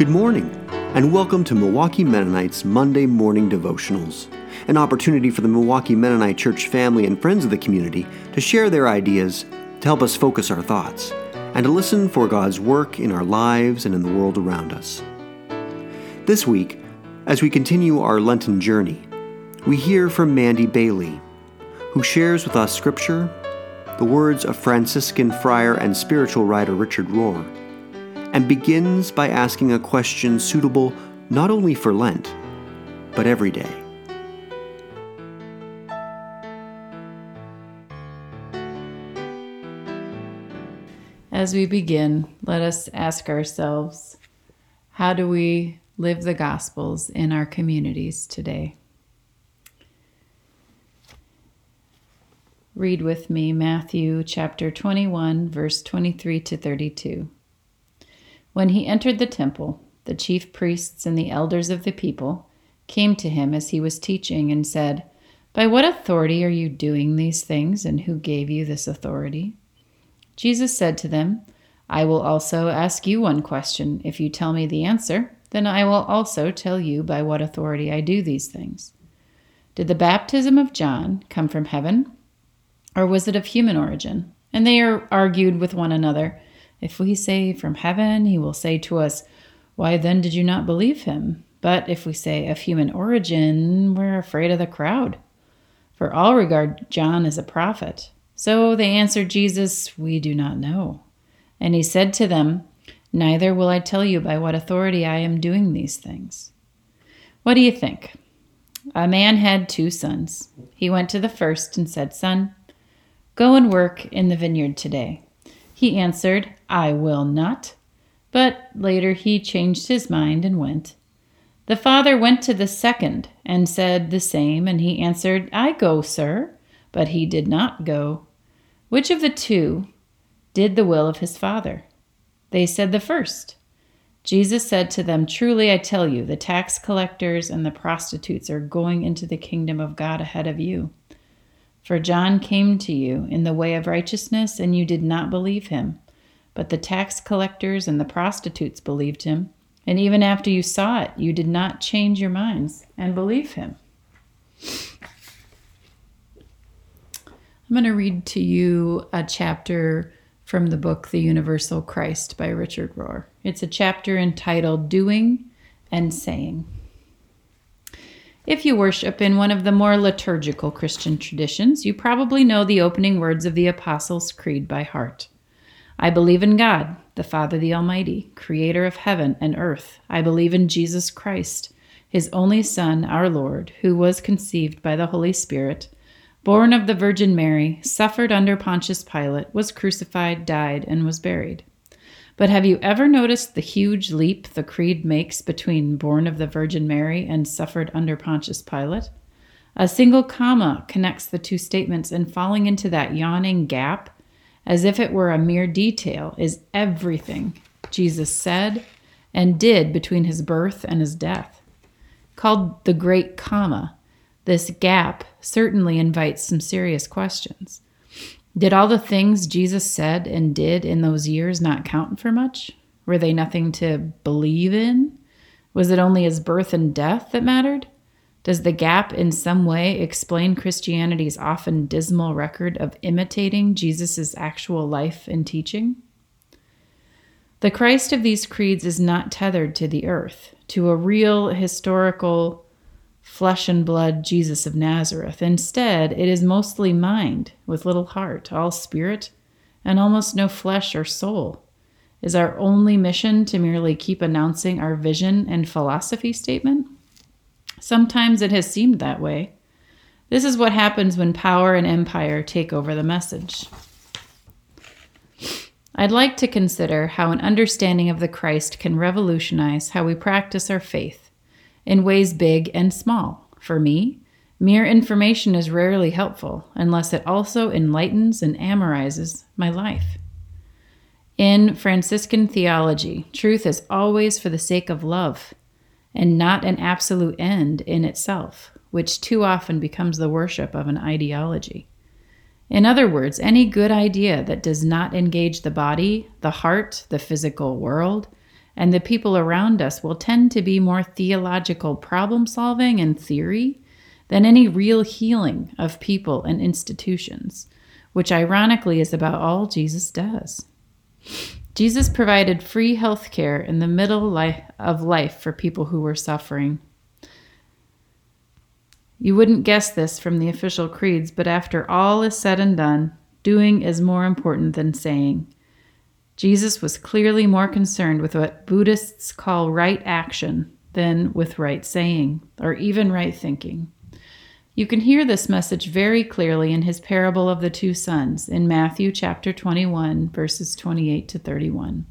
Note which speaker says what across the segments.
Speaker 1: Good morning, and welcome to Milwaukee Mennonites Monday Morning Devotionals, an opportunity for the Milwaukee Mennonite Church family and friends of the community to share their ideas, to help us focus our thoughts, and to listen for God's work in our lives and in the world around us. This week, as we continue our Lenten journey, we hear from Mandy Bailey, who shares with us scripture, the words of Franciscan friar and spiritual writer Richard Rohr and begins by asking a question suitable not only for Lent, but every day.
Speaker 2: As we begin, let us ask ourselves how do we live the Gospels in our communities today? Read with me Matthew chapter 21, verse 23 to 32. When he entered the temple, the chief priests and the elders of the people came to him as he was teaching and said, By what authority are you doing these things, and who gave you this authority? Jesus said to them, I will also ask you one question. If you tell me the answer, then I will also tell you by what authority I do these things. Did the baptism of John come from heaven, or was it of human origin? And they argued with one another. If we say from heaven, he will say to us, Why then did you not believe him? But if we say of human origin, we're afraid of the crowd. For all regard John as a prophet. So they answered Jesus, We do not know. And he said to them, Neither will I tell you by what authority I am doing these things. What do you think? A man had two sons. He went to the first and said, Son, go and work in the vineyard today. He answered, I will not. But later he changed his mind and went. The father went to the second and said the same, and he answered, I go, sir. But he did not go. Which of the two did the will of his father? They said the first. Jesus said to them, Truly I tell you, the tax collectors and the prostitutes are going into the kingdom of God ahead of you. For John came to you in the way of righteousness, and you did not believe him. But the tax collectors and the prostitutes believed him. And even after you saw it, you did not change your minds and believe him. I'm going to read to you a chapter from the book The Universal Christ by Richard Rohr. It's a chapter entitled Doing and Saying. If you worship in one of the more liturgical Christian traditions, you probably know the opening words of the Apostles' Creed by heart. I believe in God, the Father the Almighty, creator of heaven and earth. I believe in Jesus Christ, his only Son, our Lord, who was conceived by the Holy Spirit, born of the Virgin Mary, suffered under Pontius Pilate, was crucified, died, and was buried. But have you ever noticed the huge leap the Creed makes between born of the Virgin Mary and suffered under Pontius Pilate? A single comma connects the two statements, and falling into that yawning gap, as if it were a mere detail, is everything Jesus said and did between his birth and his death. Called the Great Comma, this gap certainly invites some serious questions. Did all the things Jesus said and did in those years not count for much? Were they nothing to believe in? Was it only his birth and death that mattered? Does the gap in some way explain Christianity's often dismal record of imitating Jesus' actual life and teaching? The Christ of these creeds is not tethered to the earth, to a real historical flesh and blood Jesus of Nazareth. Instead, it is mostly mind with little heart, all spirit, and almost no flesh or soul. Is our only mission to merely keep announcing our vision and philosophy statement? Sometimes it has seemed that way. This is what happens when power and empire take over the message. I'd like to consider how an understanding of the Christ can revolutionize how we practice our faith in ways big and small. For me, mere information is rarely helpful unless it also enlightens and amorizes my life. In Franciscan theology, truth is always for the sake of love and not an absolute end in itself, which too often becomes the worship of an ideology. In other words, any good idea that does not engage the body, the heart, the physical world, and the people around us will tend to be more theological problem solving and theory than any real healing of people and institutions, which ironically is about all Jesus does. Jesus provided free health care in the middle of life for people who were suffering. You wouldn't guess this from the official creeds, but after all is said and done, doing is more important than saying. Jesus was clearly more concerned with what Buddhists call right action than with right saying or even right thinking. You can hear this message very clearly in his parable of the two sons in Matthew chapter 21, verses 28 to 31.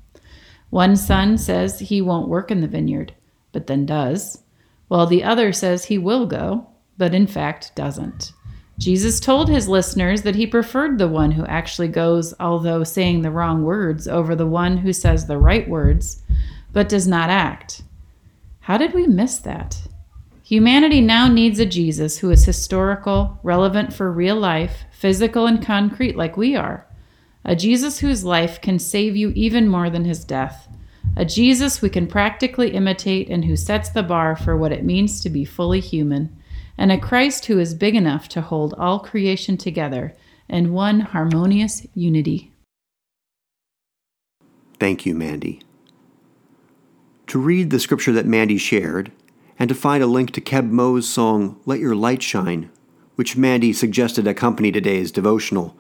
Speaker 2: One son says he won't work in the vineyard, but then does, while the other says he will go, but in fact doesn't. Jesus told his listeners that he preferred the one who actually goes, although saying the wrong words, over the one who says the right words, but does not act. How did we miss that? Humanity now needs a Jesus who is historical, relevant for real life, physical and concrete like we are. A Jesus whose life can save you even more than his death. A Jesus we can practically imitate and who sets the bar for what it means to be fully human and a Christ who is big enough to hold all creation together in one harmonious unity.
Speaker 1: Thank you, Mandy. To read the scripture that Mandy shared, and to find a link to Keb Mo's song Let Your Light Shine, which Mandy suggested accompany today's devotional,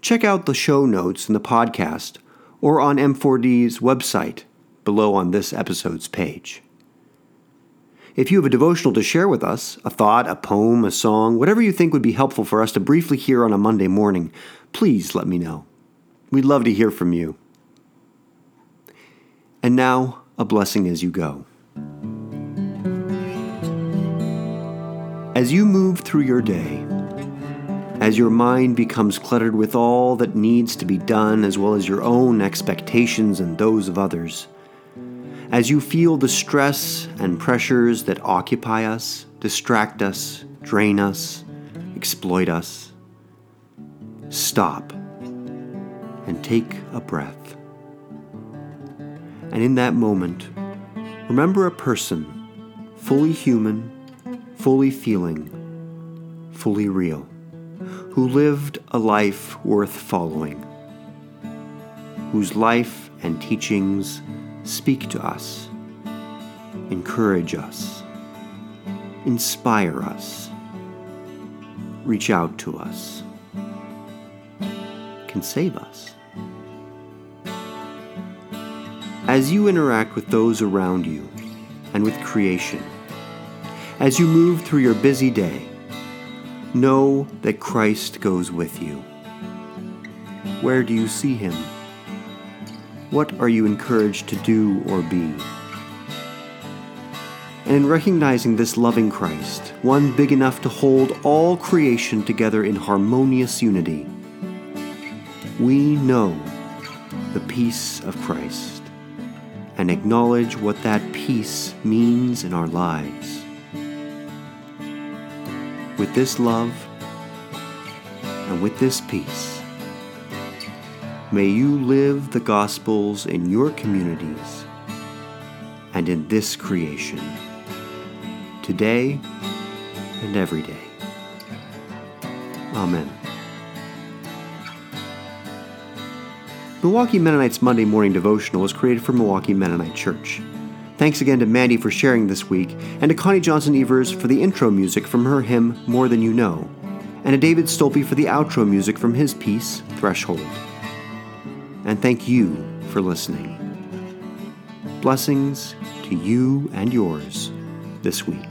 Speaker 1: check out the show notes in the podcast or on M4D's website below on this episode's page. If you have a devotional to share with us, a thought, a poem, a song, whatever you think would be helpful for us to briefly hear on a Monday morning, please let me know. We'd love to hear from you. And now, a blessing as you go. As you move through your day, as your mind becomes cluttered with all that needs to be done, as well as your own expectations and those of others, as you feel the stress and pressures that occupy us, distract us, drain us, exploit us, stop and take a breath. And in that moment, remember a person fully human, fully feeling, fully real, who lived a life worth following, whose life and teachings speak to us, encourage us, inspire us, reach out to us, can save us. As you interact with those around you and with creation, as you move through your busy day, know that Christ goes with you. Where do you see him? What are you encouraged to do or be? And in recognizing this loving Christ, one big enough to hold all creation together in harmonious unity, we know the peace of Christ and acknowledge what that peace means in our lives. With this love and with this peace, May you live the Gospels in your communities and in this creation, today and every day. Amen. Milwaukee Mennonites Monday Morning Devotional was created for Milwaukee Mennonite Church. Thanks again to Mandy for sharing this week, and to Connie Johnson Evers for the intro music from her hymn More Than You Know, and to David Stolpe for the outro music from his piece Threshold and thank you for listening. Blessings to you and yours this week.